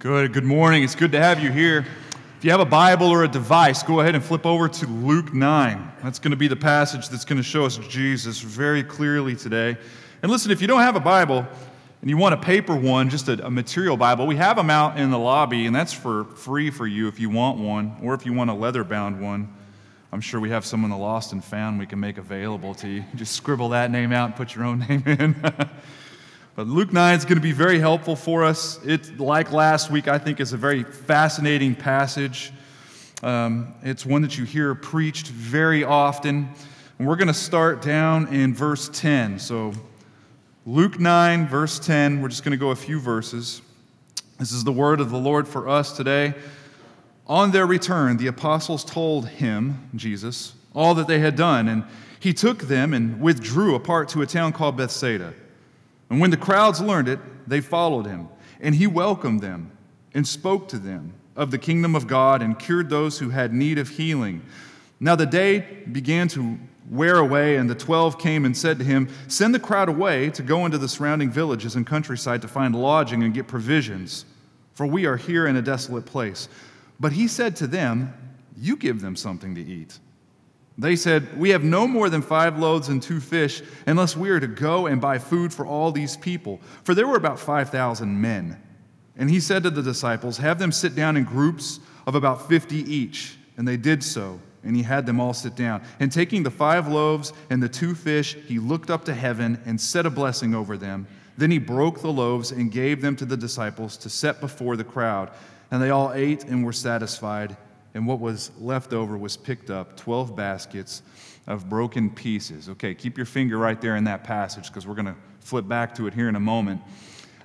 Good. Good morning. It's good to have you here. If you have a Bible or a device, go ahead and flip over to Luke 9. That's going to be the passage that's going to show us Jesus very clearly today. And listen, if you don't have a Bible and you want a paper one, just a, a material Bible, we have them out in the lobby, and that's for free for you if you want one, or if you want a leather bound one. I'm sure we have some in the lost and found we can make available to you. Just scribble that name out and put your own name in. But Luke 9 is going to be very helpful for us. It, like last week, I think is a very fascinating passage. Um, it's one that you hear preached very often. And we're going to start down in verse 10. So, Luke 9, verse 10, we're just going to go a few verses. This is the word of the Lord for us today. On their return, the apostles told him, Jesus, all that they had done, and he took them and withdrew apart to a town called Bethsaida. And when the crowds learned it, they followed him, and he welcomed them and spoke to them of the kingdom of God and cured those who had need of healing. Now the day began to wear away, and the twelve came and said to him, Send the crowd away to go into the surrounding villages and countryside to find lodging and get provisions, for we are here in a desolate place. But he said to them, You give them something to eat. They said, We have no more than five loaves and two fish, unless we are to go and buy food for all these people. For there were about 5,000 men. And he said to the disciples, Have them sit down in groups of about 50 each. And they did so, and he had them all sit down. And taking the five loaves and the two fish, he looked up to heaven and said a blessing over them. Then he broke the loaves and gave them to the disciples to set before the crowd. And they all ate and were satisfied and what was left over was picked up 12 baskets of broken pieces. Okay, keep your finger right there in that passage because we're going to flip back to it here in a moment.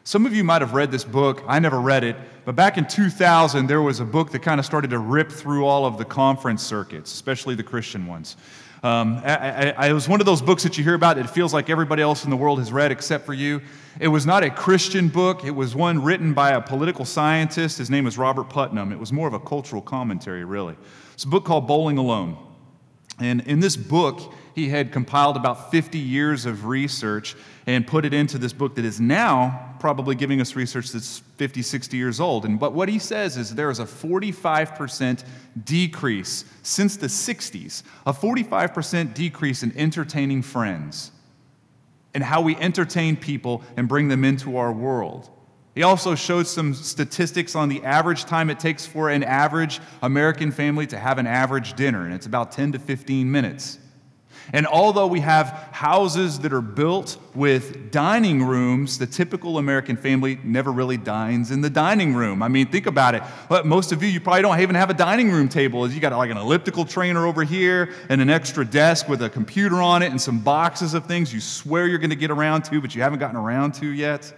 Some of you might have read this book. I never read it, but back in 2000, there was a book that kind of started to rip through all of the conference circuits, especially the Christian ones. Um, I, I, it was one of those books that you hear about. It feels like everybody else in the world has read except for you. It was not a Christian book. It was one written by a political scientist. His name was Robert Putnam. It was more of a cultural commentary, really. It's a book called Bowling Alone. And in this book, he had compiled about 50 years of research and put it into this book that is now probably giving us research that's 50, 60 years old. And but what he says is there is a 45% decrease since the 60s, a 45% decrease in entertaining friends and how we entertain people and bring them into our world. He also showed some statistics on the average time it takes for an average American family to have an average dinner, and it's about 10 to 15 minutes. And although we have houses that are built with dining rooms, the typical American family never really dines in the dining room. I mean, think about it. Most of you, you probably don't even have a dining room table. You got like an elliptical trainer over here and an extra desk with a computer on it and some boxes of things you swear you're going to get around to, but you haven't gotten around to yet.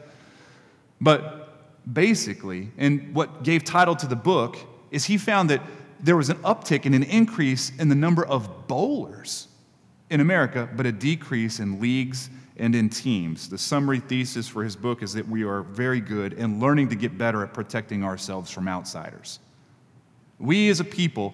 But basically, and what gave title to the book is he found that there was an uptick and an increase in the number of bowlers in America, but a decrease in leagues and in teams. The summary thesis for his book is that we are very good in learning to get better at protecting ourselves from outsiders. We as a people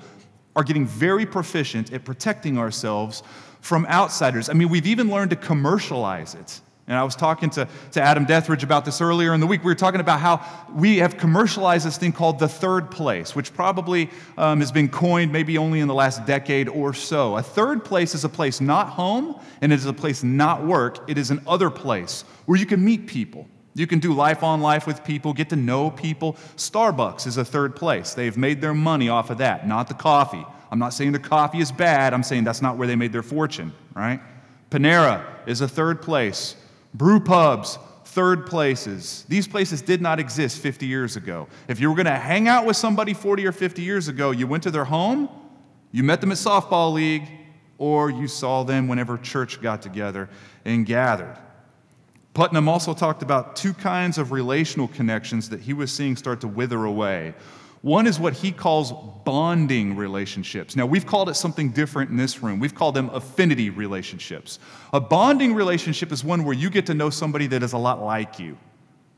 are getting very proficient at protecting ourselves from outsiders. I mean, we've even learned to commercialize it. And I was talking to, to Adam Dethridge about this earlier in the week. We were talking about how we have commercialized this thing called the third place, which probably um, has been coined maybe only in the last decade or so. A third place is a place not home, and it is a place not work. It is an other place where you can meet people. You can do life on life with people, get to know people. Starbucks is a third place. They've made their money off of that, not the coffee. I'm not saying the coffee is bad, I'm saying that's not where they made their fortune, right? Panera is a third place brew pubs, third places. These places did not exist 50 years ago. If you were going to hang out with somebody 40 or 50 years ago, you went to their home, you met them at softball league, or you saw them whenever church got together and gathered. Putnam also talked about two kinds of relational connections that he was seeing start to wither away. One is what he calls bonding relationships. Now, we've called it something different in this room. We've called them affinity relationships. A bonding relationship is one where you get to know somebody that is a lot like you.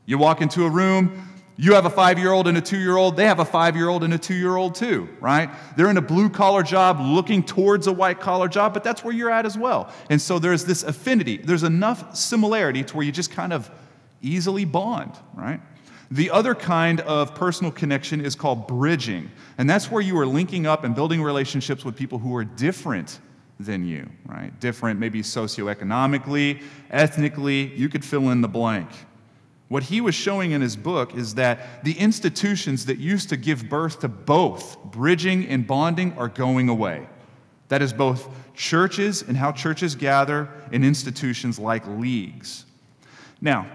You walk into a room, you have a five year old and a two year old, they have a five year old and a two year old too, right? They're in a blue collar job looking towards a white collar job, but that's where you're at as well. And so there's this affinity. There's enough similarity to where you just kind of easily bond, right? The other kind of personal connection is called bridging, and that's where you are linking up and building relationships with people who are different than you, right? Different, maybe socioeconomically, ethnically, you could fill in the blank. What he was showing in his book is that the institutions that used to give birth to both bridging and bonding are going away. That is both churches and how churches gather, and institutions like leagues. Now,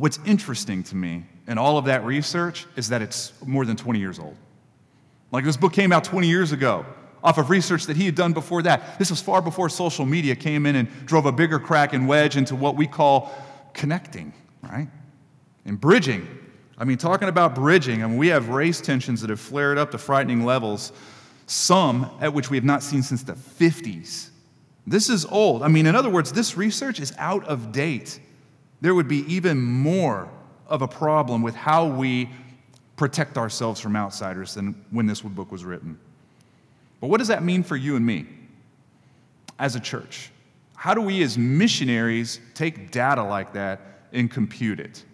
what's interesting to me in all of that research is that it's more than 20 years old. Like this book came out 20 years ago off of research that he had done before that. This was far before social media came in and drove a bigger crack and wedge into what we call connecting, right? And bridging. I mean, talking about bridging, I mean, we have race tensions that have flared up to frightening levels, some at which we have not seen since the 50s. This is old. I mean, in other words, this research is out of date. There would be even more of a problem with how we protect ourselves from outsiders than when this book was written. But what does that mean for you and me as a church? How do we, as missionaries, take data like that and compute it?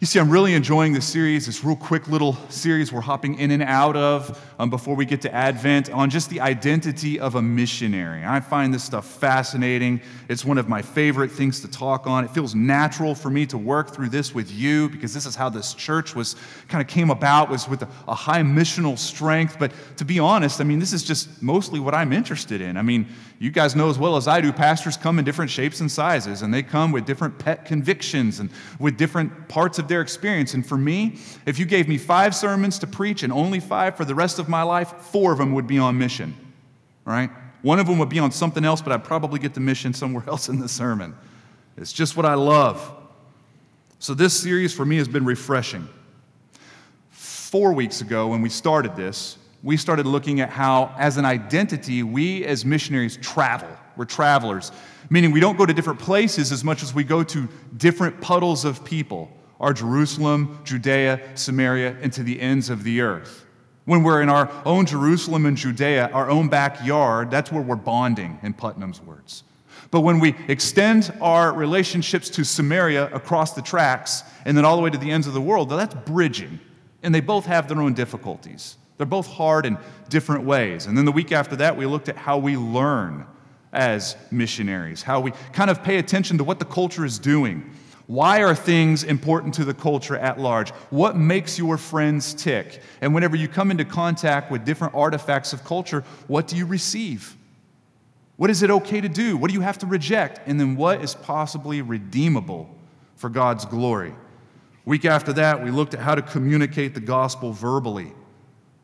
You see, I'm really enjoying this series, this real quick little series we're hopping in and out of um, before we get to Advent on just the identity of a missionary. I find this stuff fascinating. It's one of my favorite things to talk on. It feels natural for me to work through this with you because this is how this church was kind of came about was with a, a high missional strength. But to be honest, I mean, this is just mostly what I'm interested in. I mean, you guys know as well as I do, pastors come in different shapes and sizes, and they come with different pet convictions and with different parts of their experience. And for me, if you gave me five sermons to preach and only five for the rest of my life, four of them would be on mission, right? One of them would be on something else, but I'd probably get the mission somewhere else in the sermon. It's just what I love. So this series for me has been refreshing. Four weeks ago, when we started this, we started looking at how, as an identity, we as missionaries travel. We're travelers, meaning we don't go to different places as much as we go to different puddles of people our Jerusalem, Judea, Samaria, and to the ends of the earth. When we're in our own Jerusalem and Judea, our own backyard, that's where we're bonding, in Putnam's words. But when we extend our relationships to Samaria across the tracks and then all the way to the ends of the world, that's bridging. And they both have their own difficulties. They're both hard in different ways. And then the week after that, we looked at how we learn as missionaries, how we kind of pay attention to what the culture is doing. Why are things important to the culture at large? What makes your friends tick? And whenever you come into contact with different artifacts of culture, what do you receive? What is it okay to do? What do you have to reject? And then what is possibly redeemable for God's glory? Week after that, we looked at how to communicate the gospel verbally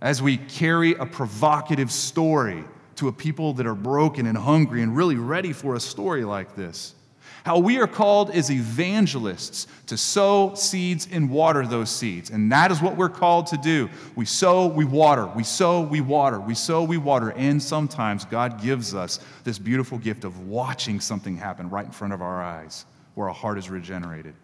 as we carry a provocative story to a people that are broken and hungry and really ready for a story like this. How we are called as evangelists to sow seeds and water those seeds. And that is what we're called to do. We sow, we water. We sow, we water. We sow, we water. And sometimes God gives us this beautiful gift of watching something happen right in front of our eyes where our heart is regenerated.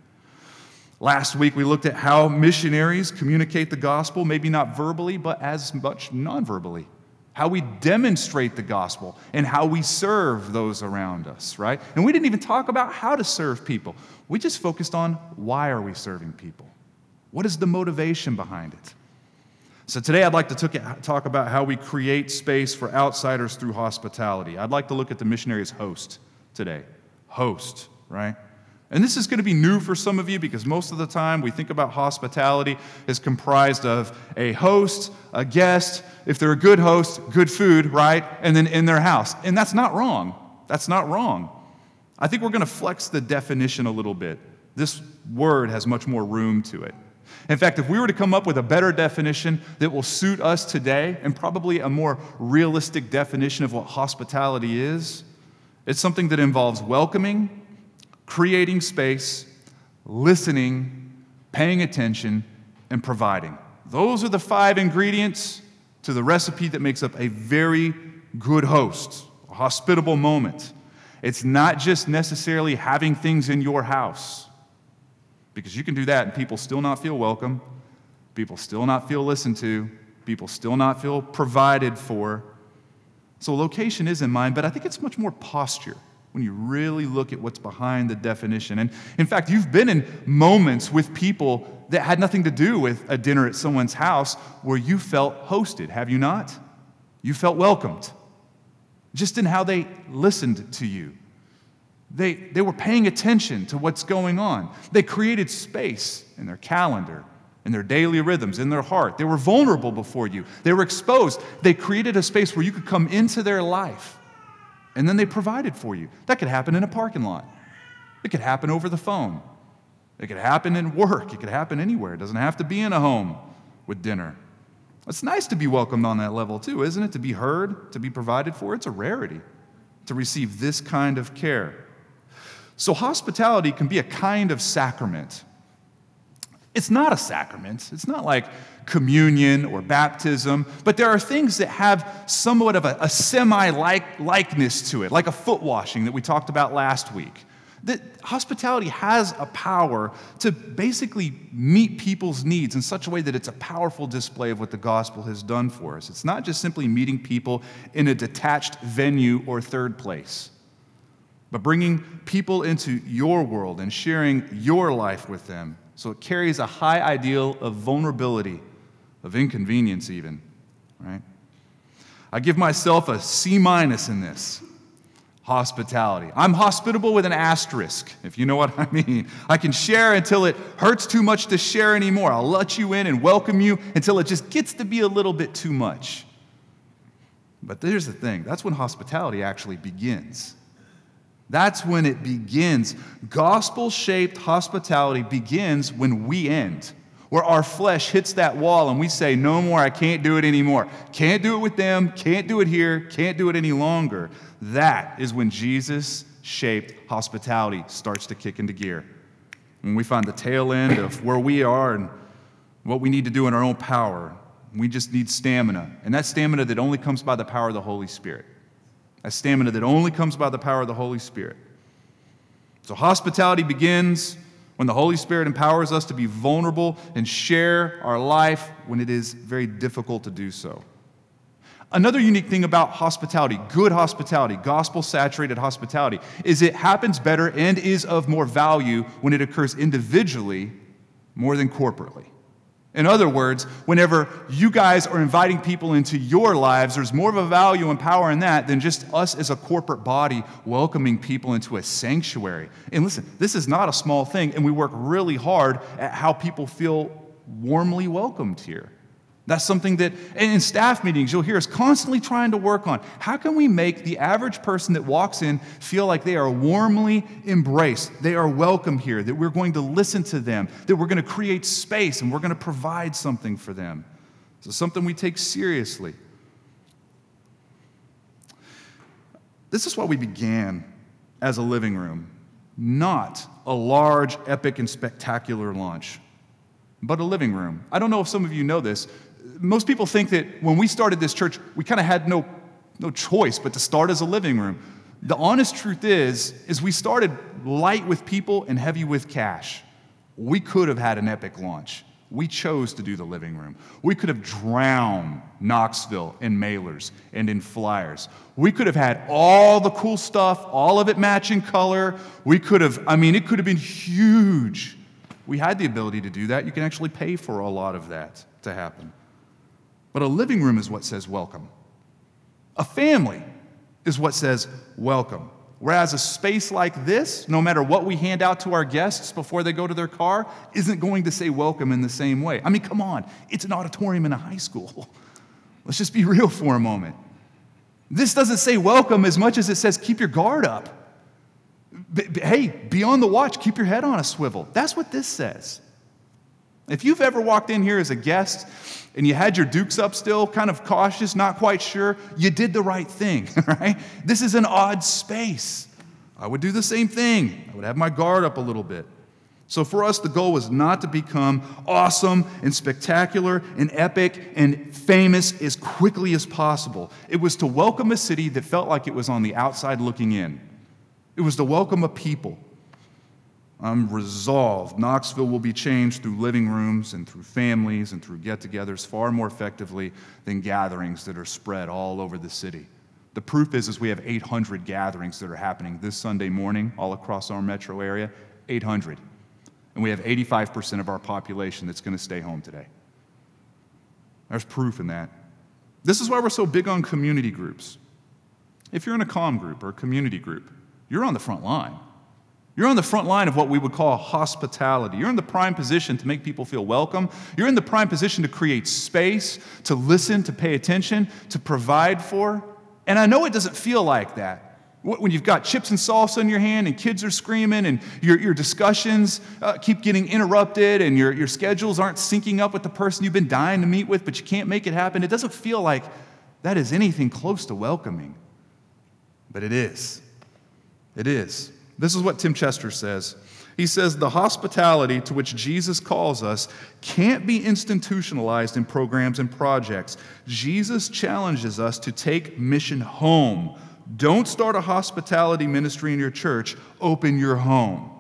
Last week, we looked at how missionaries communicate the gospel, maybe not verbally, but as much non verbally. How we demonstrate the gospel and how we serve those around us, right? And we didn't even talk about how to serve people. We just focused on why are we serving people? What is the motivation behind it? So today I'd like to talk about how we create space for outsiders through hospitality. I'd like to look at the missionary as host today. Host, right? And this is going to be new for some of you because most of the time we think about hospitality as comprised of a host, a guest, if they're a good host, good food, right? And then in their house. And that's not wrong. That's not wrong. I think we're going to flex the definition a little bit. This word has much more room to it. In fact, if we were to come up with a better definition that will suit us today, and probably a more realistic definition of what hospitality is, it's something that involves welcoming creating space, listening, paying attention, and providing. Those are the five ingredients to the recipe that makes up a very good host, a hospitable moment. It's not just necessarily having things in your house, because you can do that and people still not feel welcome, people still not feel listened to, people still not feel provided for. So, location is in mind, but I think it's much more posture when you really look at what's behind the definition. And in fact, you've been in moments with people that had nothing to do with a dinner at someone's house where you felt hosted, have you not? You felt welcomed, just in how they listened to you. They, they were paying attention to what's going on. They created space in their calendar, in their daily rhythms, in their heart. They were vulnerable before you, they were exposed. They created a space where you could come into their life, and then they provided for you. That could happen in a parking lot, it could happen over the phone, it could happen in work, it could happen anywhere. It doesn't have to be in a home with dinner. It's nice to be welcomed on that level, too, isn't it? To be heard, to be provided for. It's a rarity to receive this kind of care. So, hospitality can be a kind of sacrament. It's not a sacrament. It's not like communion or baptism, but there are things that have somewhat of a, a semi likeness to it, like a foot washing that we talked about last week that hospitality has a power to basically meet people's needs in such a way that it's a powerful display of what the gospel has done for us. It's not just simply meeting people in a detached venue or third place, but bringing people into your world and sharing your life with them. So it carries a high ideal of vulnerability, of inconvenience, even, right? I give myself a C minus in this hospitality. I'm hospitable with an asterisk, if you know what I mean. I can share until it hurts too much to share anymore. I'll let you in and welcome you until it just gets to be a little bit too much. But there's the thing that's when hospitality actually begins. That's when it begins. Gospel shaped hospitality begins when we end where our flesh hits that wall and we say, No more, I can't do it anymore. Can't do it with them, can't do it here, can't do it any longer. That is when Jesus shaped hospitality starts to kick into gear. When we find the tail end of where we are and what we need to do in our own power, we just need stamina. And that stamina that only comes by the power of the Holy Spirit. A stamina that only comes by the power of the Holy Spirit. So hospitality begins when the Holy Spirit empowers us to be vulnerable and share our life when it is very difficult to do so. Another unique thing about hospitality, good hospitality, gospel saturated hospitality, is it happens better and is of more value when it occurs individually more than corporately. In other words, whenever you guys are inviting people into your lives, there's more of a value and power in that than just us as a corporate body welcoming people into a sanctuary. And listen, this is not a small thing, and we work really hard at how people feel warmly welcomed here. That's something that in staff meetings you'll hear us constantly trying to work on. How can we make the average person that walks in feel like they are warmly embraced, they are welcome here, that we're going to listen to them, that we're going to create space and we're going to provide something for them? So, something we take seriously. This is why we began as a living room, not a large, epic, and spectacular launch, but a living room. I don't know if some of you know this, most people think that when we started this church, we kind of had no, no choice but to start as a living room. The honest truth is, is we started light with people and heavy with cash. We could have had an epic launch. We chose to do the living room. We could have drowned Knoxville in mailers and in flyers. We could have had all the cool stuff, all of it matching color. We could have, I mean, it could have been huge. We had the ability to do that. You can actually pay for a lot of that to happen. But a living room is what says welcome. A family is what says welcome. Whereas a space like this, no matter what we hand out to our guests before they go to their car, isn't going to say welcome in the same way. I mean, come on, it's an auditorium in a high school. Let's just be real for a moment. This doesn't say welcome as much as it says keep your guard up. Hey, be on the watch, keep your head on a swivel. That's what this says. If you've ever walked in here as a guest and you had your dukes up still, kind of cautious, not quite sure, you did the right thing, right? This is an odd space. I would do the same thing. I would have my guard up a little bit. So for us, the goal was not to become awesome and spectacular and epic and famous as quickly as possible. It was to welcome a city that felt like it was on the outside looking in. It was to welcome a people I'm resolved. Knoxville will be changed through living rooms and through families and through get togethers far more effectively than gatherings that are spread all over the city. The proof is, is we have 800 gatherings that are happening this Sunday morning all across our metro area. 800. and we have 85% of our population that's going to stay home today. There's proof in that. This is why we're so big on community groups. If you're in a com group or a community group, you're on the front line. You're on the front line of what we would call hospitality. You're in the prime position to make people feel welcome. You're in the prime position to create space, to listen, to pay attention, to provide for. And I know it doesn't feel like that. When you've got chips and salsa in your hand and kids are screaming and your, your discussions uh, keep getting interrupted and your, your schedules aren't syncing up with the person you've been dying to meet with, but you can't make it happen, it doesn't feel like that is anything close to welcoming. But it is. It is. This is what Tim Chester says. He says the hospitality to which Jesus calls us can't be institutionalized in programs and projects. Jesus challenges us to take mission home. Don't start a hospitality ministry in your church, open your home.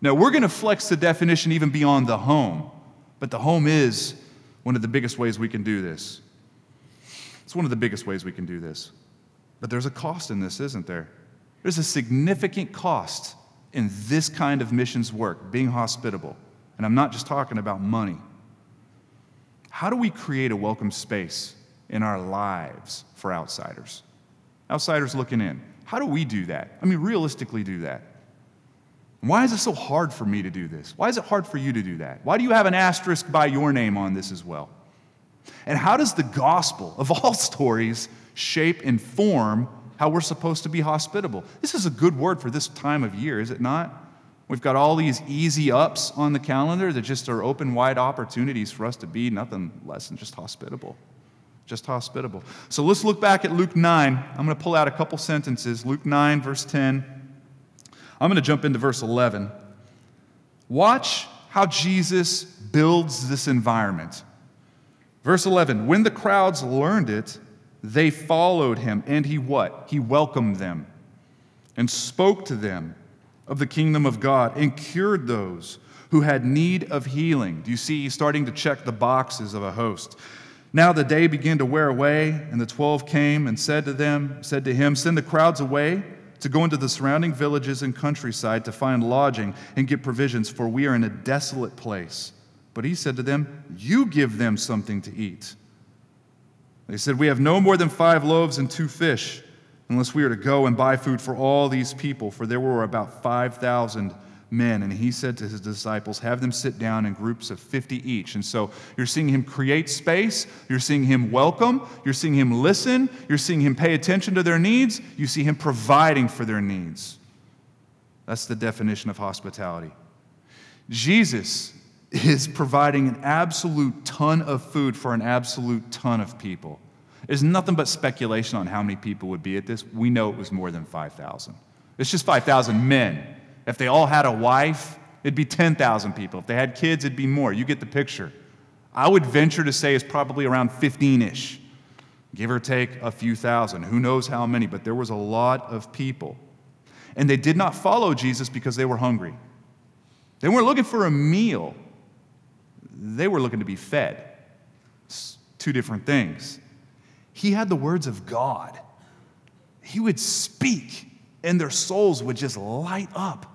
Now, we're going to flex the definition even beyond the home, but the home is one of the biggest ways we can do this. It's one of the biggest ways we can do this. But there's a cost in this, isn't there? There's a significant cost in this kind of missions work, being hospitable. And I'm not just talking about money. How do we create a welcome space in our lives for outsiders? Outsiders looking in. How do we do that? I mean, realistically, do that. Why is it so hard for me to do this? Why is it hard for you to do that? Why do you have an asterisk by your name on this as well? And how does the gospel of all stories shape and form how we're supposed to be hospitable. This is a good word for this time of year, is it not? We've got all these easy ups on the calendar that just are open wide opportunities for us to be nothing less than just hospitable. Just hospitable. So let's look back at Luke 9. I'm going to pull out a couple sentences. Luke 9, verse 10. I'm going to jump into verse 11. Watch how Jesus builds this environment. Verse 11 When the crowds learned it, they followed him, and he what? He welcomed them and spoke to them of the kingdom of God and cured those who had need of healing. Do you see he's starting to check the boxes of a host? Now the day began to wear away, and the twelve came and said to them, said to him, Send the crowds away to go into the surrounding villages and countryside to find lodging and get provisions, for we are in a desolate place. But he said to them, You give them something to eat. They said, We have no more than five loaves and two fish, unless we are to go and buy food for all these people, for there were about 5,000 men. And he said to his disciples, Have them sit down in groups of 50 each. And so you're seeing him create space, you're seeing him welcome, you're seeing him listen, you're seeing him pay attention to their needs, you see him providing for their needs. That's the definition of hospitality. Jesus is providing an absolute ton of food for an absolute ton of people. There's nothing but speculation on how many people would be at this. We know it was more than 5,000. It's just 5,000 men. If they all had a wife, it'd be 10,000 people. If they had kids, it'd be more. You get the picture. I would venture to say it's probably around 15 ish, give or take a few thousand. Who knows how many, but there was a lot of people. And they did not follow Jesus because they were hungry. They weren't looking for a meal, they were looking to be fed. It's two different things. He had the words of God. He would speak, and their souls would just light up.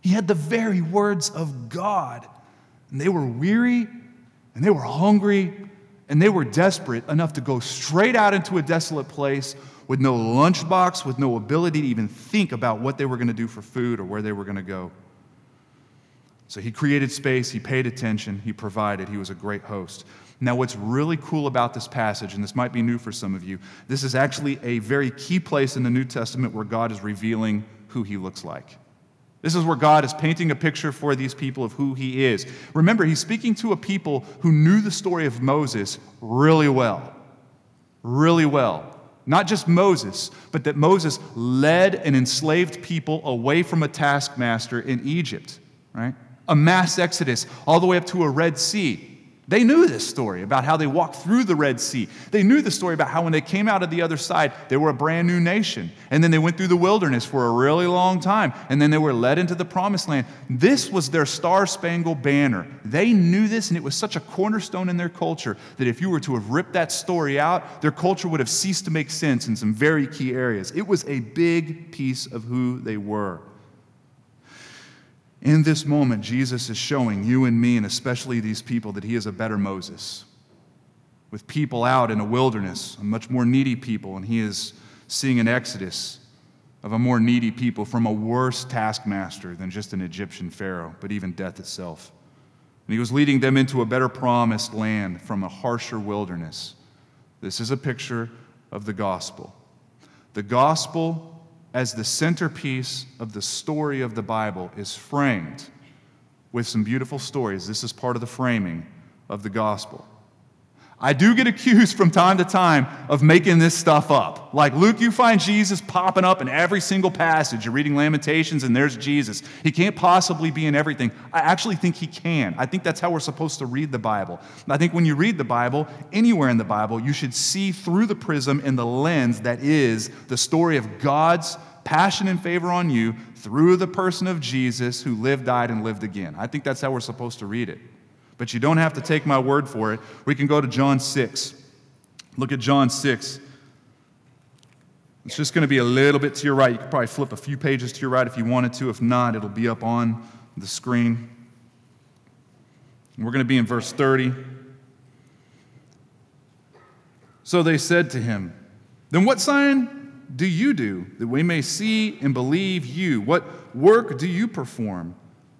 He had the very words of God. And they were weary, and they were hungry, and they were desperate enough to go straight out into a desolate place with no lunchbox, with no ability to even think about what they were going to do for food or where they were going to go. So he created space, he paid attention, he provided, he was a great host. Now, what's really cool about this passage, and this might be new for some of you, this is actually a very key place in the New Testament where God is revealing who he looks like. This is where God is painting a picture for these people of who he is. Remember, he's speaking to a people who knew the story of Moses really well. Really well. Not just Moses, but that Moses led an enslaved people away from a taskmaster in Egypt, right? A mass exodus all the way up to a Red Sea. They knew this story about how they walked through the Red Sea. They knew the story about how when they came out of the other side, they were a brand new nation. And then they went through the wilderness for a really long time. And then they were led into the promised land. This was their star spangled banner. They knew this, and it was such a cornerstone in their culture that if you were to have ripped that story out, their culture would have ceased to make sense in some very key areas. It was a big piece of who they were. In this moment, Jesus is showing you and me, and especially these people, that he is a better Moses. With people out in a wilderness, a much more needy people, and he is seeing an exodus of a more needy people from a worse taskmaster than just an Egyptian Pharaoh, but even death itself. And he was leading them into a better promised land from a harsher wilderness. This is a picture of the gospel. The gospel as the centerpiece of the story of the Bible is framed with some beautiful stories. This is part of the framing of the gospel. I do get accused from time to time of making this stuff up. Like, Luke, you find Jesus popping up in every single passage. You're reading Lamentations, and there's Jesus. He can't possibly be in everything. I actually think he can. I think that's how we're supposed to read the Bible. I think when you read the Bible, anywhere in the Bible, you should see through the prism and the lens that is the story of God's passion and favor on you through the person of Jesus who lived, died, and lived again. I think that's how we're supposed to read it. But you don't have to take my word for it. We can go to John 6. Look at John 6. It's just going to be a little bit to your right. You could probably flip a few pages to your right if you wanted to. If not, it'll be up on the screen. we're going to be in verse 30. So they said to him, Then what sign do you do that we may see and believe you? What work do you perform?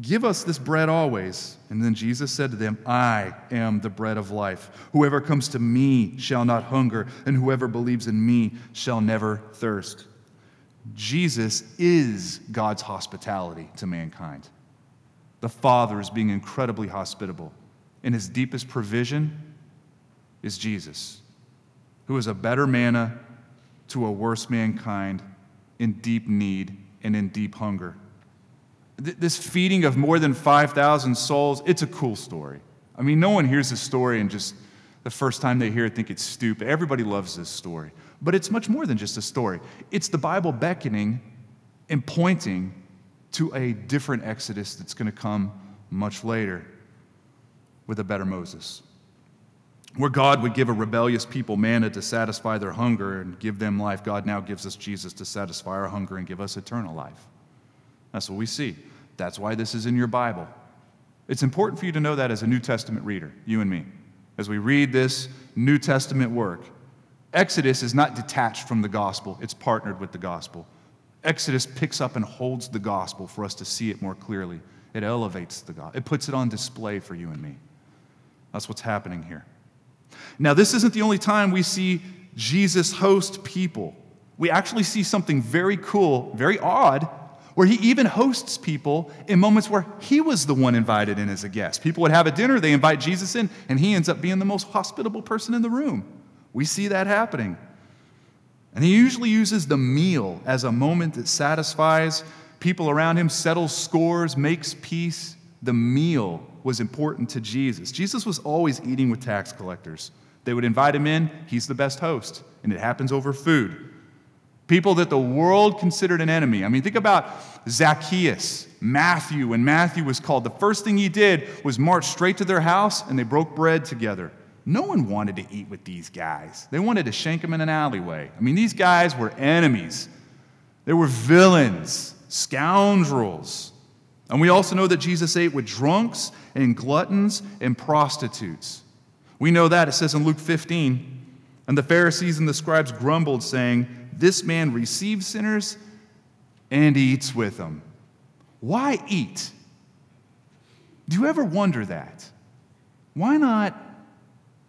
Give us this bread always. And then Jesus said to them, I am the bread of life. Whoever comes to me shall not hunger, and whoever believes in me shall never thirst. Jesus is God's hospitality to mankind. The Father is being incredibly hospitable. And his deepest provision is Jesus, who is a better manna to a worse mankind in deep need and in deep hunger this feeding of more than 5,000 souls, it's a cool story. I mean, no one hears this story and just the first time they hear it think it's stupid. Everybody loves this story. But it's much more than just a story, it's the Bible beckoning and pointing to a different Exodus that's going to come much later with a better Moses. Where God would give a rebellious people manna to satisfy their hunger and give them life, God now gives us Jesus to satisfy our hunger and give us eternal life. That's what we see. That's why this is in your Bible. It's important for you to know that as a New Testament reader, you and me, as we read this New Testament work. Exodus is not detached from the gospel, it's partnered with the gospel. Exodus picks up and holds the gospel for us to see it more clearly. It elevates the gospel, it puts it on display for you and me. That's what's happening here. Now, this isn't the only time we see Jesus host people. We actually see something very cool, very odd where he even hosts people in moments where he was the one invited in as a guest. People would have a dinner, they invite Jesus in, and he ends up being the most hospitable person in the room. We see that happening. And he usually uses the meal as a moment that satisfies people around him, settles scores, makes peace. The meal was important to Jesus. Jesus was always eating with tax collectors. They would invite him in, he's the best host, and it happens over food people that the world considered an enemy. I mean, think about Zacchaeus, Matthew, when Matthew was called. The first thing he did was march straight to their house and they broke bread together. No one wanted to eat with these guys. They wanted to shank them in an alleyway. I mean, these guys were enemies, they were villains, scoundrels. And we also know that Jesus ate with drunks and gluttons and prostitutes. We know that. It says in Luke 15, and the Pharisees and the scribes grumbled, saying, this man receives sinners and eats with them. Why eat? Do you ever wonder that? Why not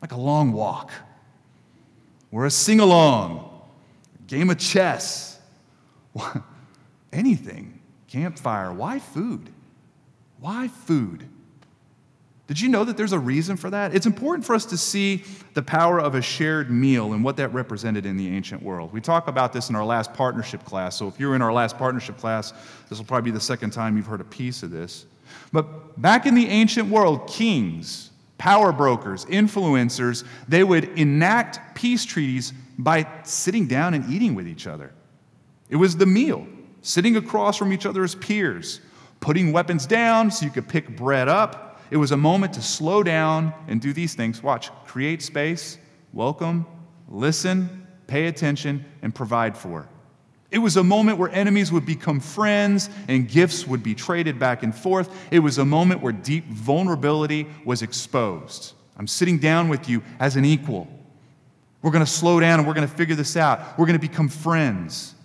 like a long walk or a sing along, game of chess, anything, campfire? Why food? Why food? Did you know that there's a reason for that? It's important for us to see the power of a shared meal and what that represented in the ancient world. We talk about this in our last partnership class. So if you're in our last partnership class, this will probably be the second time you've heard a piece of this. But back in the ancient world, kings, power brokers, influencers, they would enact peace treaties by sitting down and eating with each other. It was the meal, sitting across from each other as peers, putting weapons down so you could pick bread up. It was a moment to slow down and do these things. Watch, create space, welcome, listen, pay attention, and provide for. It was a moment where enemies would become friends and gifts would be traded back and forth. It was a moment where deep vulnerability was exposed. I'm sitting down with you as an equal. We're going to slow down and we're going to figure this out. We're going to become friends.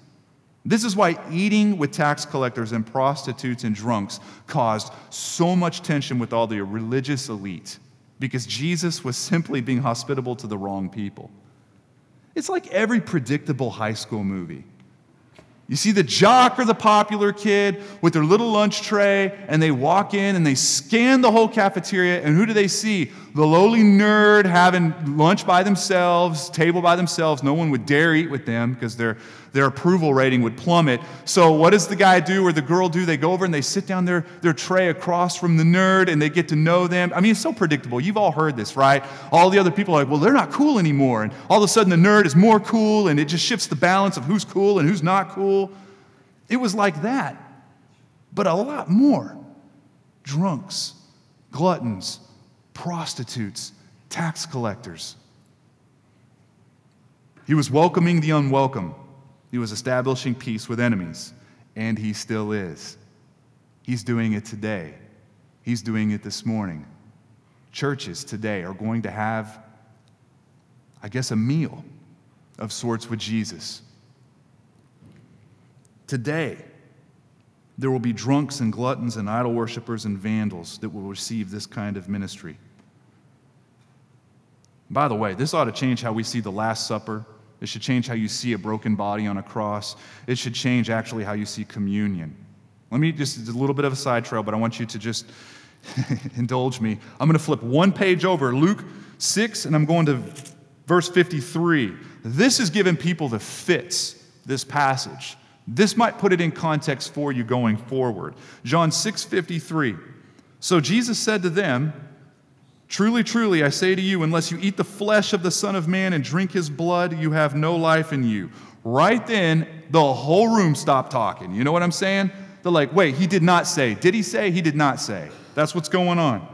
This is why eating with tax collectors and prostitutes and drunks caused so much tension with all the religious elite, because Jesus was simply being hospitable to the wrong people. It's like every predictable high school movie. You see the jock or the popular kid with their little lunch tray, and they walk in and they scan the whole cafeteria, and who do they see? The lowly nerd having lunch by themselves, table by themselves. No one would dare eat with them because their, their approval rating would plummet. So, what does the guy do or the girl do? They go over and they sit down their, their tray across from the nerd and they get to know them. I mean, it's so predictable. You've all heard this, right? All the other people are like, well, they're not cool anymore. And all of a sudden, the nerd is more cool, and it just shifts the balance of who's cool and who's not cool. It was like that, but a lot more. Drunks, gluttons, prostitutes, tax collectors. He was welcoming the unwelcome. He was establishing peace with enemies, and he still is. He's doing it today. He's doing it this morning. Churches today are going to have, I guess, a meal of sorts with Jesus. Today, there will be drunks and gluttons and idol worshippers and vandals that will receive this kind of ministry. By the way, this ought to change how we see the Last Supper. It should change how you see a broken body on a cross. It should change actually how you see communion. Let me just, a little bit of a side trail, but I want you to just indulge me. I'm going to flip one page over, Luke 6, and I'm going to verse 53. This is giving people the fits, this passage. This might put it in context for you going forward. John 6:53. So Jesus said to them, Truly, truly, I say to you, unless you eat the flesh of the Son of Man and drink his blood, you have no life in you. Right then, the whole room stopped talking. You know what I'm saying? They're like, wait, he did not say. Did he say? He did not say. That's what's going on.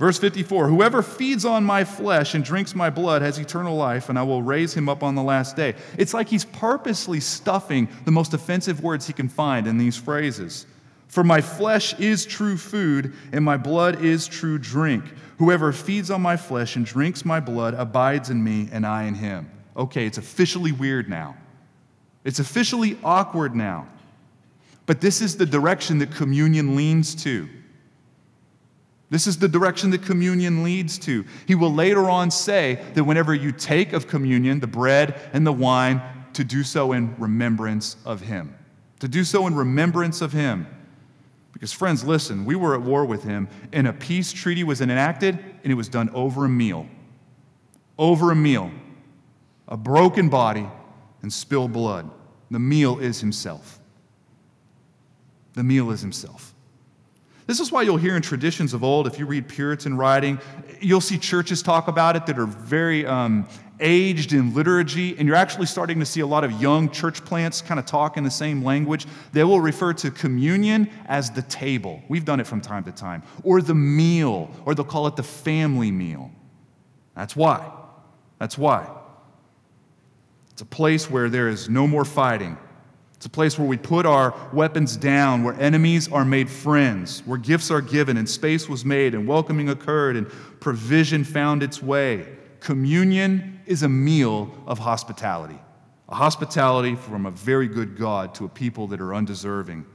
Verse 54 Whoever feeds on my flesh and drinks my blood has eternal life, and I will raise him up on the last day. It's like he's purposely stuffing the most offensive words he can find in these phrases. For my flesh is true food, and my blood is true drink. Whoever feeds on my flesh and drinks my blood abides in me, and I in him. Okay, it's officially weird now. It's officially awkward now. But this is the direction that communion leans to. This is the direction that communion leads to. He will later on say that whenever you take of communion, the bread and the wine, to do so in remembrance of Him. To do so in remembrance of Him. Because, friends, listen, we were at war with Him, and a peace treaty was enacted, and it was done over a meal. Over a meal. A broken body and spilled blood. The meal is Himself. The meal is Himself. This is why you'll hear in traditions of old, if you read Puritan writing, you'll see churches talk about it that are very um, aged in liturgy, and you're actually starting to see a lot of young church plants kind of talk in the same language. They will refer to communion as the table. We've done it from time to time, or the meal, or they'll call it the family meal. That's why. That's why. It's a place where there is no more fighting, it's a place where we put our weapons down, where enemies are made friends, where gifts are given, and space was made, and welcoming occurred, and provision found its way. Communion is a meal of hospitality, a hospitality from a very good God to a people that are undeserving.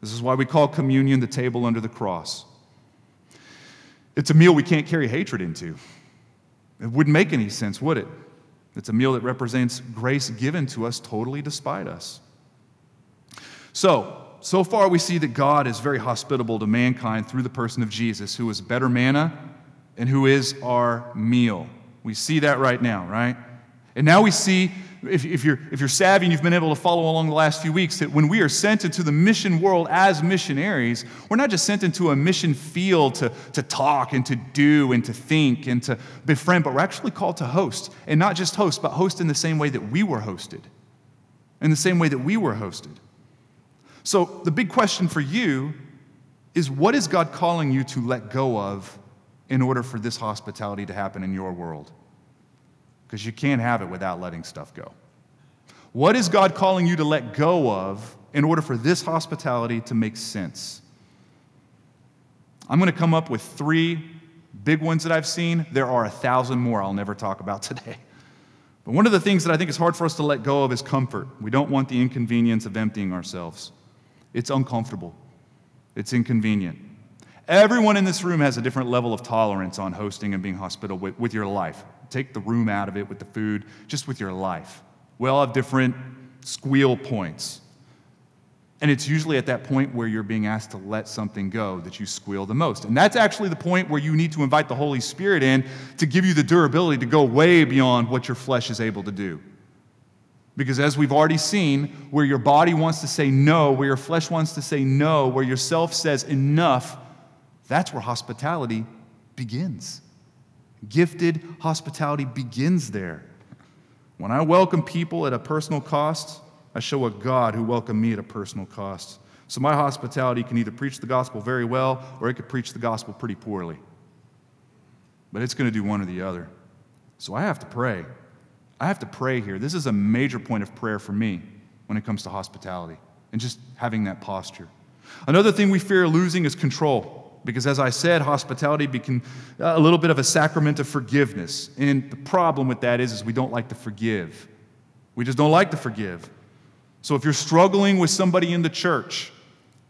This is why we call communion the table under the cross. It's a meal we can't carry hatred into. It wouldn't make any sense, would it? It's a meal that represents grace given to us totally despite us. So, so far we see that God is very hospitable to mankind through the person of Jesus, who is better manna and who is our meal. We see that right now, right? And now we see if, if, you're, if you're savvy and you've been able to follow along the last few weeks, that when we are sent into the mission world as missionaries, we're not just sent into a mission field to, to talk and to do and to think and to befriend, but we're actually called to host. And not just host, but host in the same way that we were hosted. In the same way that we were hosted. So the big question for you is what is God calling you to let go of in order for this hospitality to happen in your world? Because you can't have it without letting stuff go. What is God calling you to let go of in order for this hospitality to make sense? I'm going to come up with three big ones that I've seen. There are a thousand more I'll never talk about today. But one of the things that I think is hard for us to let go of is comfort. We don't want the inconvenience of emptying ourselves, it's uncomfortable. It's inconvenient. Everyone in this room has a different level of tolerance on hosting and being hospitable with, with, your life. Take the room out of it with the food, just with your life. We all have different squeal points. And it's usually at that point where you're being asked to let something go that you squeal the most. And that's actually the point where you need to invite the Holy Spirit in to give you the durability to go way beyond what your flesh is able to do. Because as we've already seen, where your body wants to say no, where your flesh wants to say no, where your self says enough, that's where hospitality begins. Gifted hospitality begins there. When I welcome people at a personal cost, I show a God who welcomed me at a personal cost. So my hospitality can either preach the gospel very well or it could preach the gospel pretty poorly. But it's going to do one or the other. So I have to pray. I have to pray here. This is a major point of prayer for me when it comes to hospitality and just having that posture. Another thing we fear losing is control. Because as I said, hospitality became uh, a little bit of a sacrament of forgiveness. And the problem with that is, is we don't like to forgive. We just don't like to forgive. So if you're struggling with somebody in the church,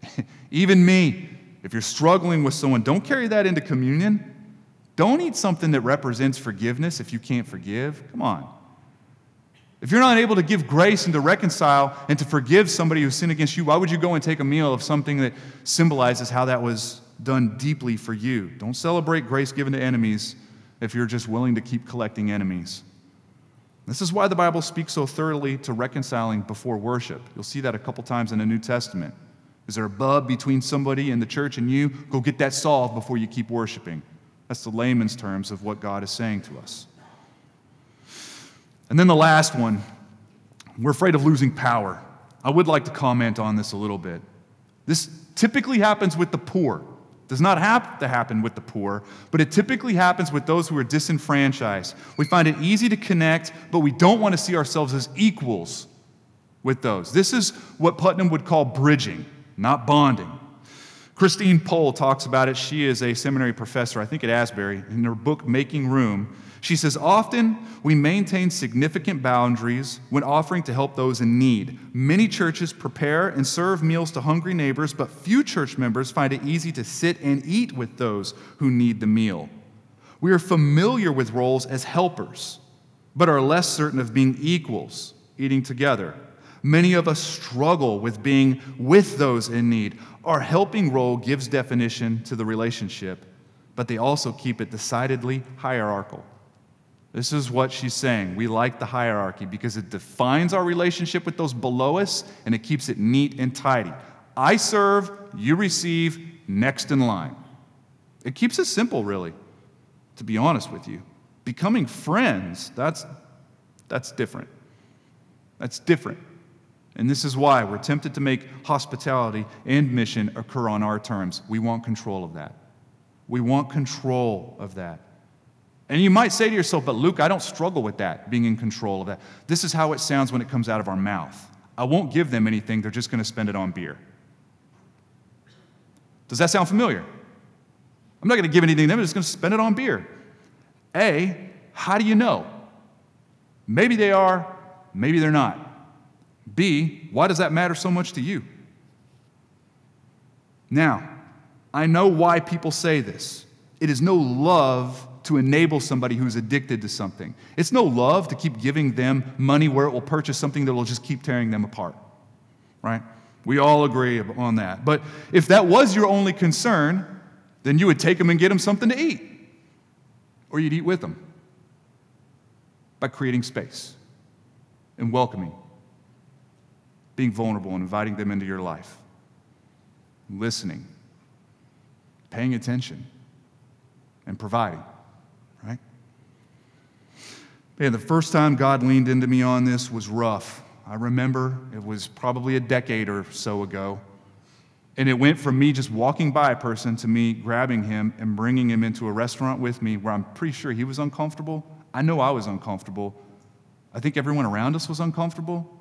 even me, if you're struggling with someone, don't carry that into communion. Don't eat something that represents forgiveness if you can't forgive. Come on. If you're not able to give grace and to reconcile and to forgive somebody who sinned against you, why would you go and take a meal of something that symbolizes how that was done deeply for you? Don't celebrate grace given to enemies if you're just willing to keep collecting enemies. This is why the Bible speaks so thoroughly to reconciling before worship. You'll see that a couple times in the New Testament. Is there a bub between somebody in the church and you? Go get that solved before you keep worshiping. That's the layman's terms of what God is saying to us. And then the last one we're afraid of losing power. I would like to comment on this a little bit. This typically happens with the poor. Does not have to happen with the poor, but it typically happens with those who are disenfranchised. We find it easy to connect, but we don't want to see ourselves as equals with those. This is what Putnam would call bridging, not bonding. Christine Pohl talks about it. She is a seminary professor, I think at Asbury, in her book Making Room. She says, Often we maintain significant boundaries when offering to help those in need. Many churches prepare and serve meals to hungry neighbors, but few church members find it easy to sit and eat with those who need the meal. We are familiar with roles as helpers, but are less certain of being equals, eating together. Many of us struggle with being with those in need. Our helping role gives definition to the relationship, but they also keep it decidedly hierarchical. This is what she's saying. We like the hierarchy because it defines our relationship with those below us and it keeps it neat and tidy. I serve, you receive, next in line. It keeps it simple, really, to be honest with you. Becoming friends, that's, that's different. That's different. And this is why we're tempted to make hospitality and mission occur on our terms. We want control of that. We want control of that. And you might say to yourself, but Luke, I don't struggle with that, being in control of that. This is how it sounds when it comes out of our mouth. I won't give them anything, they're just going to spend it on beer. Does that sound familiar? I'm not going to give anything to them, I'm just going to spend it on beer. A, how do you know? Maybe they are, maybe they're not. B, why does that matter so much to you? Now, I know why people say this. It is no love to enable somebody who's addicted to something. It's no love to keep giving them money where it will purchase something that will just keep tearing them apart, right? We all agree on that. But if that was your only concern, then you would take them and get them something to eat, or you'd eat with them by creating space. and welcoming, being vulnerable and inviting them into your life, listening, paying attention, and providing? Man, the first time God leaned into me on this was rough. I remember it was probably a decade or so ago. And it went from me just walking by a person to me grabbing him and bringing him into a restaurant with me where I'm pretty sure he was uncomfortable. I know I was uncomfortable. I think everyone around us was uncomfortable.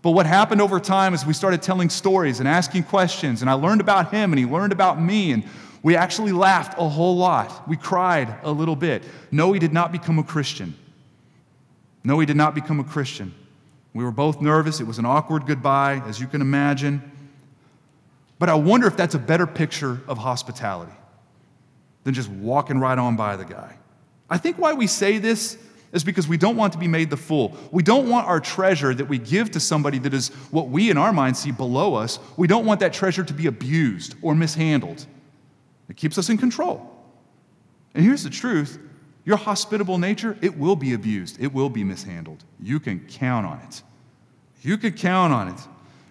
But what happened over time is we started telling stories and asking questions, and I learned about him and he learned about me, and we actually laughed a whole lot. We cried a little bit. No, he did not become a Christian. No, he did not become a Christian. We were both nervous. It was an awkward goodbye, as you can imagine. But I wonder if that's a better picture of hospitality than just walking right on by the guy. I think why we say this is because we don't want to be made the fool. We don't want our treasure that we give to somebody that is what we in our mind see below us, we don't want that treasure to be abused or mishandled. It keeps us in control. And here's the truth your hospitable nature, it will be abused, it will be mishandled. You can count on it. You can count on it.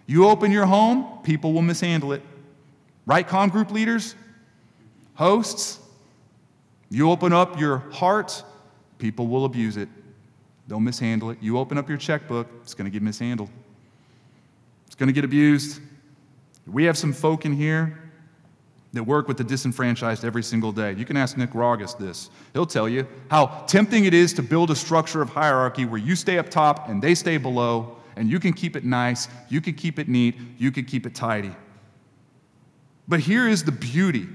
You open your home, people will mishandle it. Right, com group leaders, hosts, you open up your heart, people will abuse it. They'll mishandle it. You open up your checkbook, it's going to get mishandled. It's going to get abused. We have some folk in here that work with the disenfranchised every single day. You can ask Nick Raugus this. He'll tell you how tempting it is to build a structure of hierarchy where you stay up top and they stay below, and you can keep it nice, you can keep it neat, you can keep it tidy. But here is the beauty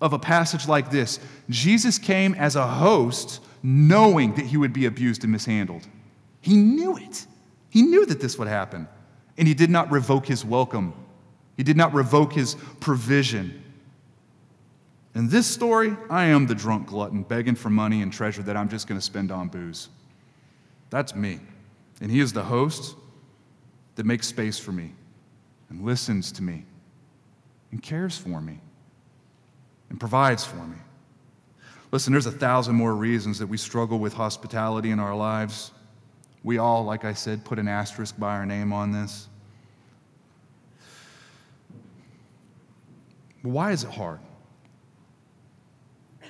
of a passage like this Jesus came as a host, knowing that he would be abused and mishandled. He knew it. He knew that this would happen. And he did not revoke his welcome, he did not revoke his provision. In this story, I am the drunk glutton begging for money and treasure that I'm just going to spend on booze. That's me. And he is the host that makes space for me and listens to me and cares for me and provides for me. Listen, there's a thousand more reasons that we struggle with hospitality in our lives. We all, like I said, put an asterisk by our name on this. But why is it hard?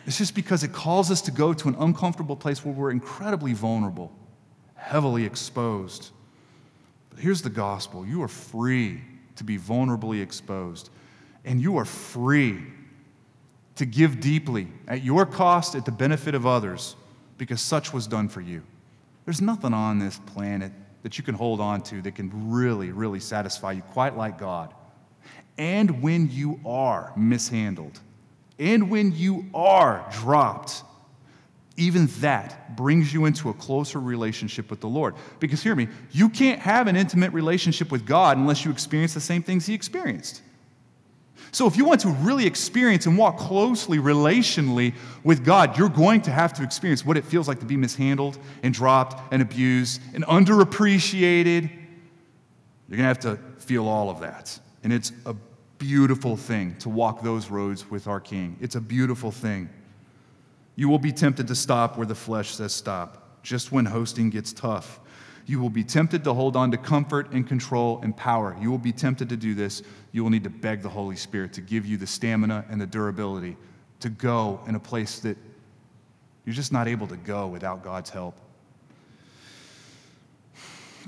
It's just because it calls us to go to an uncomfortable place where we're incredibly vulnerable, heavily exposed. But here's the gospel you are free to be vulnerably exposed, and you are free to give deeply at your cost, at the benefit of others, because such was done for you. There's nothing on this planet that you can hold on to that can really, really satisfy you quite like God. And when you are mishandled, and when you are dropped, even that brings you into a closer relationship with the Lord. Because hear me, you can't have an intimate relationship with God unless you experience the same things He experienced. So, if you want to really experience and walk closely relationally with God, you're going to have to experience what it feels like to be mishandled and dropped and abused and underappreciated. You're going to have to feel all of that. And it's a beautiful thing to walk those roads with our King. It's a beautiful thing. You will be tempted to stop where the flesh says stop, just when hosting gets tough. You will be tempted to hold on to comfort and control and power. You will be tempted to do this. You will need to beg the Holy Spirit to give you the stamina and the durability to go in a place that you're just not able to go without God's help.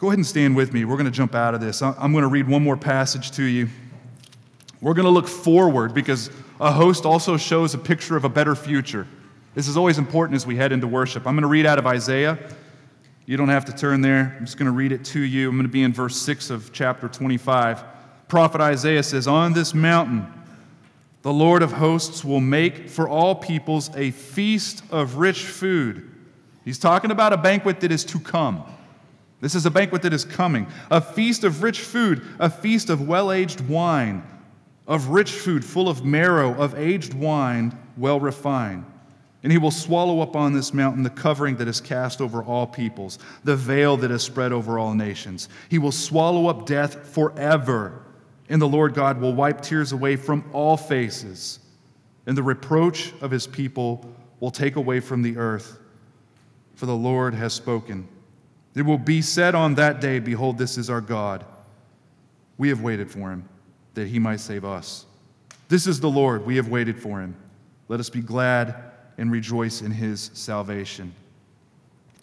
Go ahead and stand with me. We're going to jump out of this. I'm going to read one more passage to you. We're going to look forward because a host also shows a picture of a better future. This is always important as we head into worship. I'm going to read out of Isaiah. You don't have to turn there. I'm just going to read it to you. I'm going to be in verse 6 of chapter 25. Prophet Isaiah says, On this mountain, the Lord of hosts will make for all peoples a feast of rich food. He's talking about a banquet that is to come. This is a banquet that is coming. A feast of rich food, a feast of well aged wine of rich food full of marrow, of aged wine, well refined. And he will swallow up on this mountain the covering that is cast over all peoples, the veil that is spread over all nations. He will swallow up death forever. And the Lord God will wipe tears away from all faces. And the reproach of his people will take away from the earth. For the Lord has spoken. It will be said on that day, Behold, this is our God. We have waited for him, that he might save us. This is the Lord. We have waited for him. Let us be glad and rejoice in his salvation.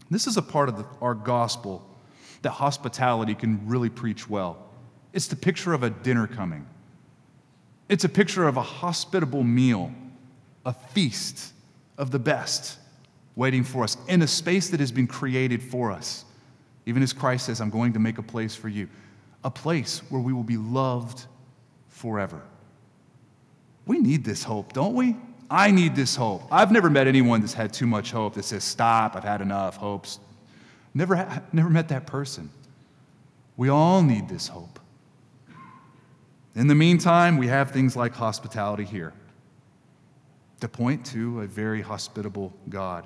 This is a part of the, our gospel that hospitality can really preach well. It's the picture of a dinner coming, it's a picture of a hospitable meal, a feast of the best waiting for us in a space that has been created for us. Even as Christ says, I'm going to make a place for you, a place where we will be loved forever. We need this hope, don't we? I need this hope. I've never met anyone that's had too much hope that says, Stop, I've had enough hopes. Never, ha- never met that person. We all need this hope. In the meantime, we have things like hospitality here to point to a very hospitable God.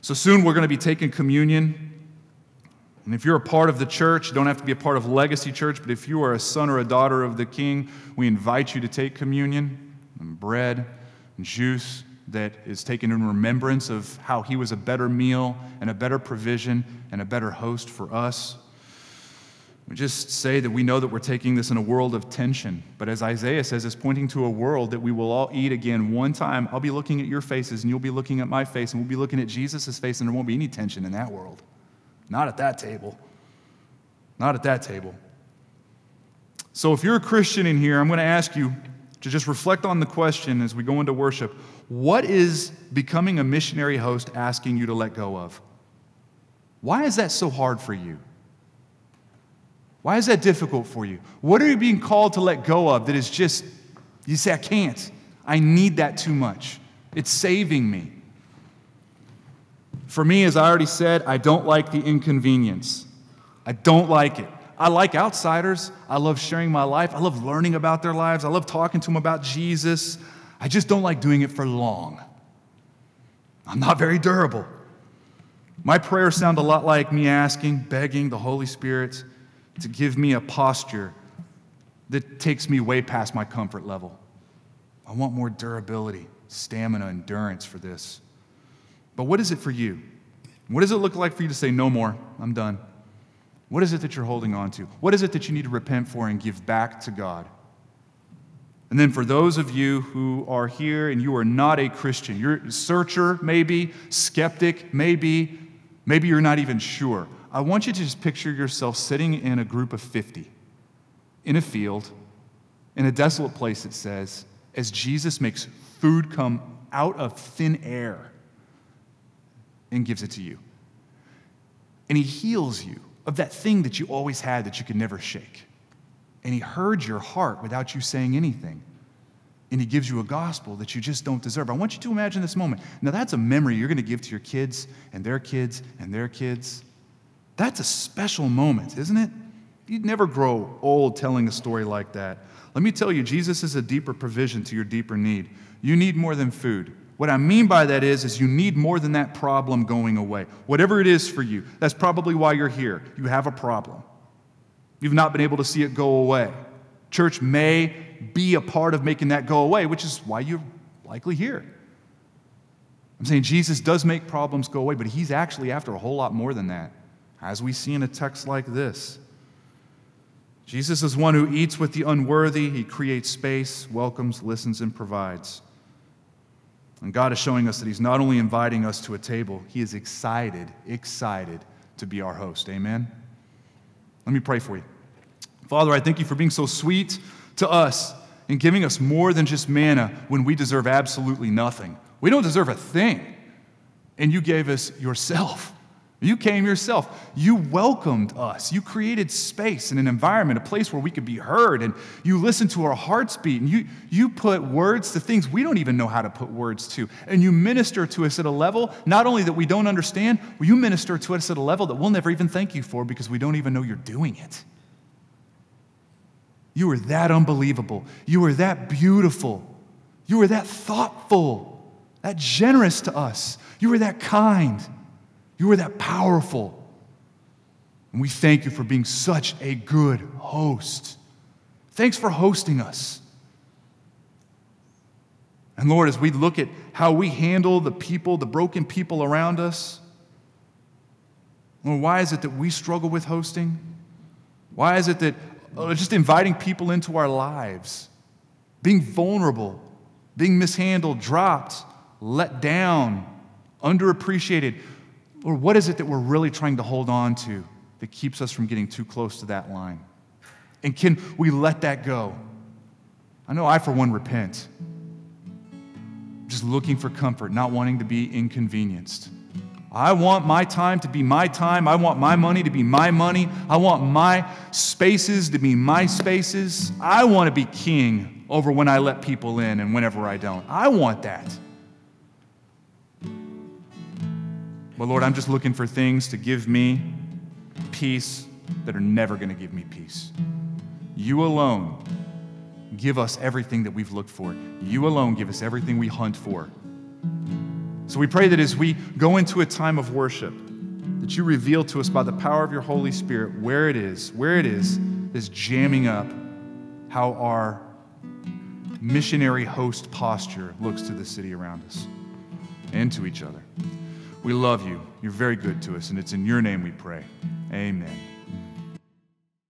So soon we're going to be taking communion. And if you're a part of the church, you don't have to be a part of Legacy Church, but if you are a son or a daughter of the King, we invite you to take communion and bread and juice that is taken in remembrance of how he was a better meal and a better provision and a better host for us. We just say that we know that we're taking this in a world of tension. But as Isaiah says, it's pointing to a world that we will all eat again one time. I'll be looking at your faces, and you'll be looking at my face, and we'll be looking at Jesus' face, and there won't be any tension in that world. Not at that table. Not at that table. So, if you're a Christian in here, I'm going to ask you to just reflect on the question as we go into worship what is becoming a missionary host asking you to let go of? Why is that so hard for you? Why is that difficult for you? What are you being called to let go of that is just, you say, I can't. I need that too much. It's saving me. For me, as I already said, I don't like the inconvenience. I don't like it. I like outsiders. I love sharing my life. I love learning about their lives. I love talking to them about Jesus. I just don't like doing it for long. I'm not very durable. My prayers sound a lot like me asking, begging the Holy Spirit to give me a posture that takes me way past my comfort level. I want more durability, stamina, endurance for this. But what is it for you? What does it look like for you to say, no more, I'm done? What is it that you're holding on to? What is it that you need to repent for and give back to God? And then for those of you who are here and you are not a Christian, you're a searcher, maybe, skeptic, maybe, maybe you're not even sure. I want you to just picture yourself sitting in a group of 50 in a field, in a desolate place, it says, as Jesus makes food come out of thin air and gives it to you. And he heals you of that thing that you always had that you could never shake. And he heard your heart without you saying anything. And he gives you a gospel that you just don't deserve. I want you to imagine this moment. Now, that's a memory you're going to give to your kids and their kids and their kids. That's a special moment, isn't it? You'd never grow old telling a story like that. Let me tell you, Jesus is a deeper provision to your deeper need. You need more than food. What I mean by that is, is you need more than that problem going away. Whatever it is for you, that's probably why you're here. You have a problem. You've not been able to see it go away. Church may be a part of making that go away, which is why you're likely here. I'm saying Jesus does make problems go away, but he's actually after a whole lot more than that as we see in a text like this. Jesus is one who eats with the unworthy, he creates space, welcomes, listens, and provides. And God is showing us that he's not only inviting us to a table, he is excited, excited to be our host. Amen? Let me pray for you. Father, I thank you for being so sweet to us and giving us more than just manna when we deserve absolutely nothing. We don't deserve a thing. And you gave us yourself. You came yourself. You welcomed us. You created space and an environment, a place where we could be heard. And you listened to our hearts beat. And you, you put words to things we don't even know how to put words to. And you minister to us at a level, not only that we don't understand, you minister to us at a level that we'll never even thank you for because we don't even know you're doing it. You are that unbelievable. You are that beautiful. You are that thoughtful, that generous to us. You are that kind. You are that powerful. And we thank you for being such a good host. Thanks for hosting us. And Lord, as we look at how we handle the people, the broken people around us, Well, why is it that we struggle with hosting? Why is it that uh, just inviting people into our lives, being vulnerable, being mishandled, dropped, let down, underappreciated, or what is it that we're really trying to hold on to that keeps us from getting too close to that line? And can we let that go? I know I, for one, repent. Just looking for comfort, not wanting to be inconvenienced. I want my time to be my time. I want my money to be my money. I want my spaces to be my spaces. I want to be king over when I let people in and whenever I don't. I want that. But Lord, I'm just looking for things to give me peace that are never going to give me peace. You alone give us everything that we've looked for. You alone give us everything we hunt for. So we pray that as we go into a time of worship, that you reveal to us by the power of your Holy Spirit where it is, where it is, is jamming up how our missionary host posture looks to the city around us and to each other. We love you. You're very good to us, and it's in your name we pray. Amen.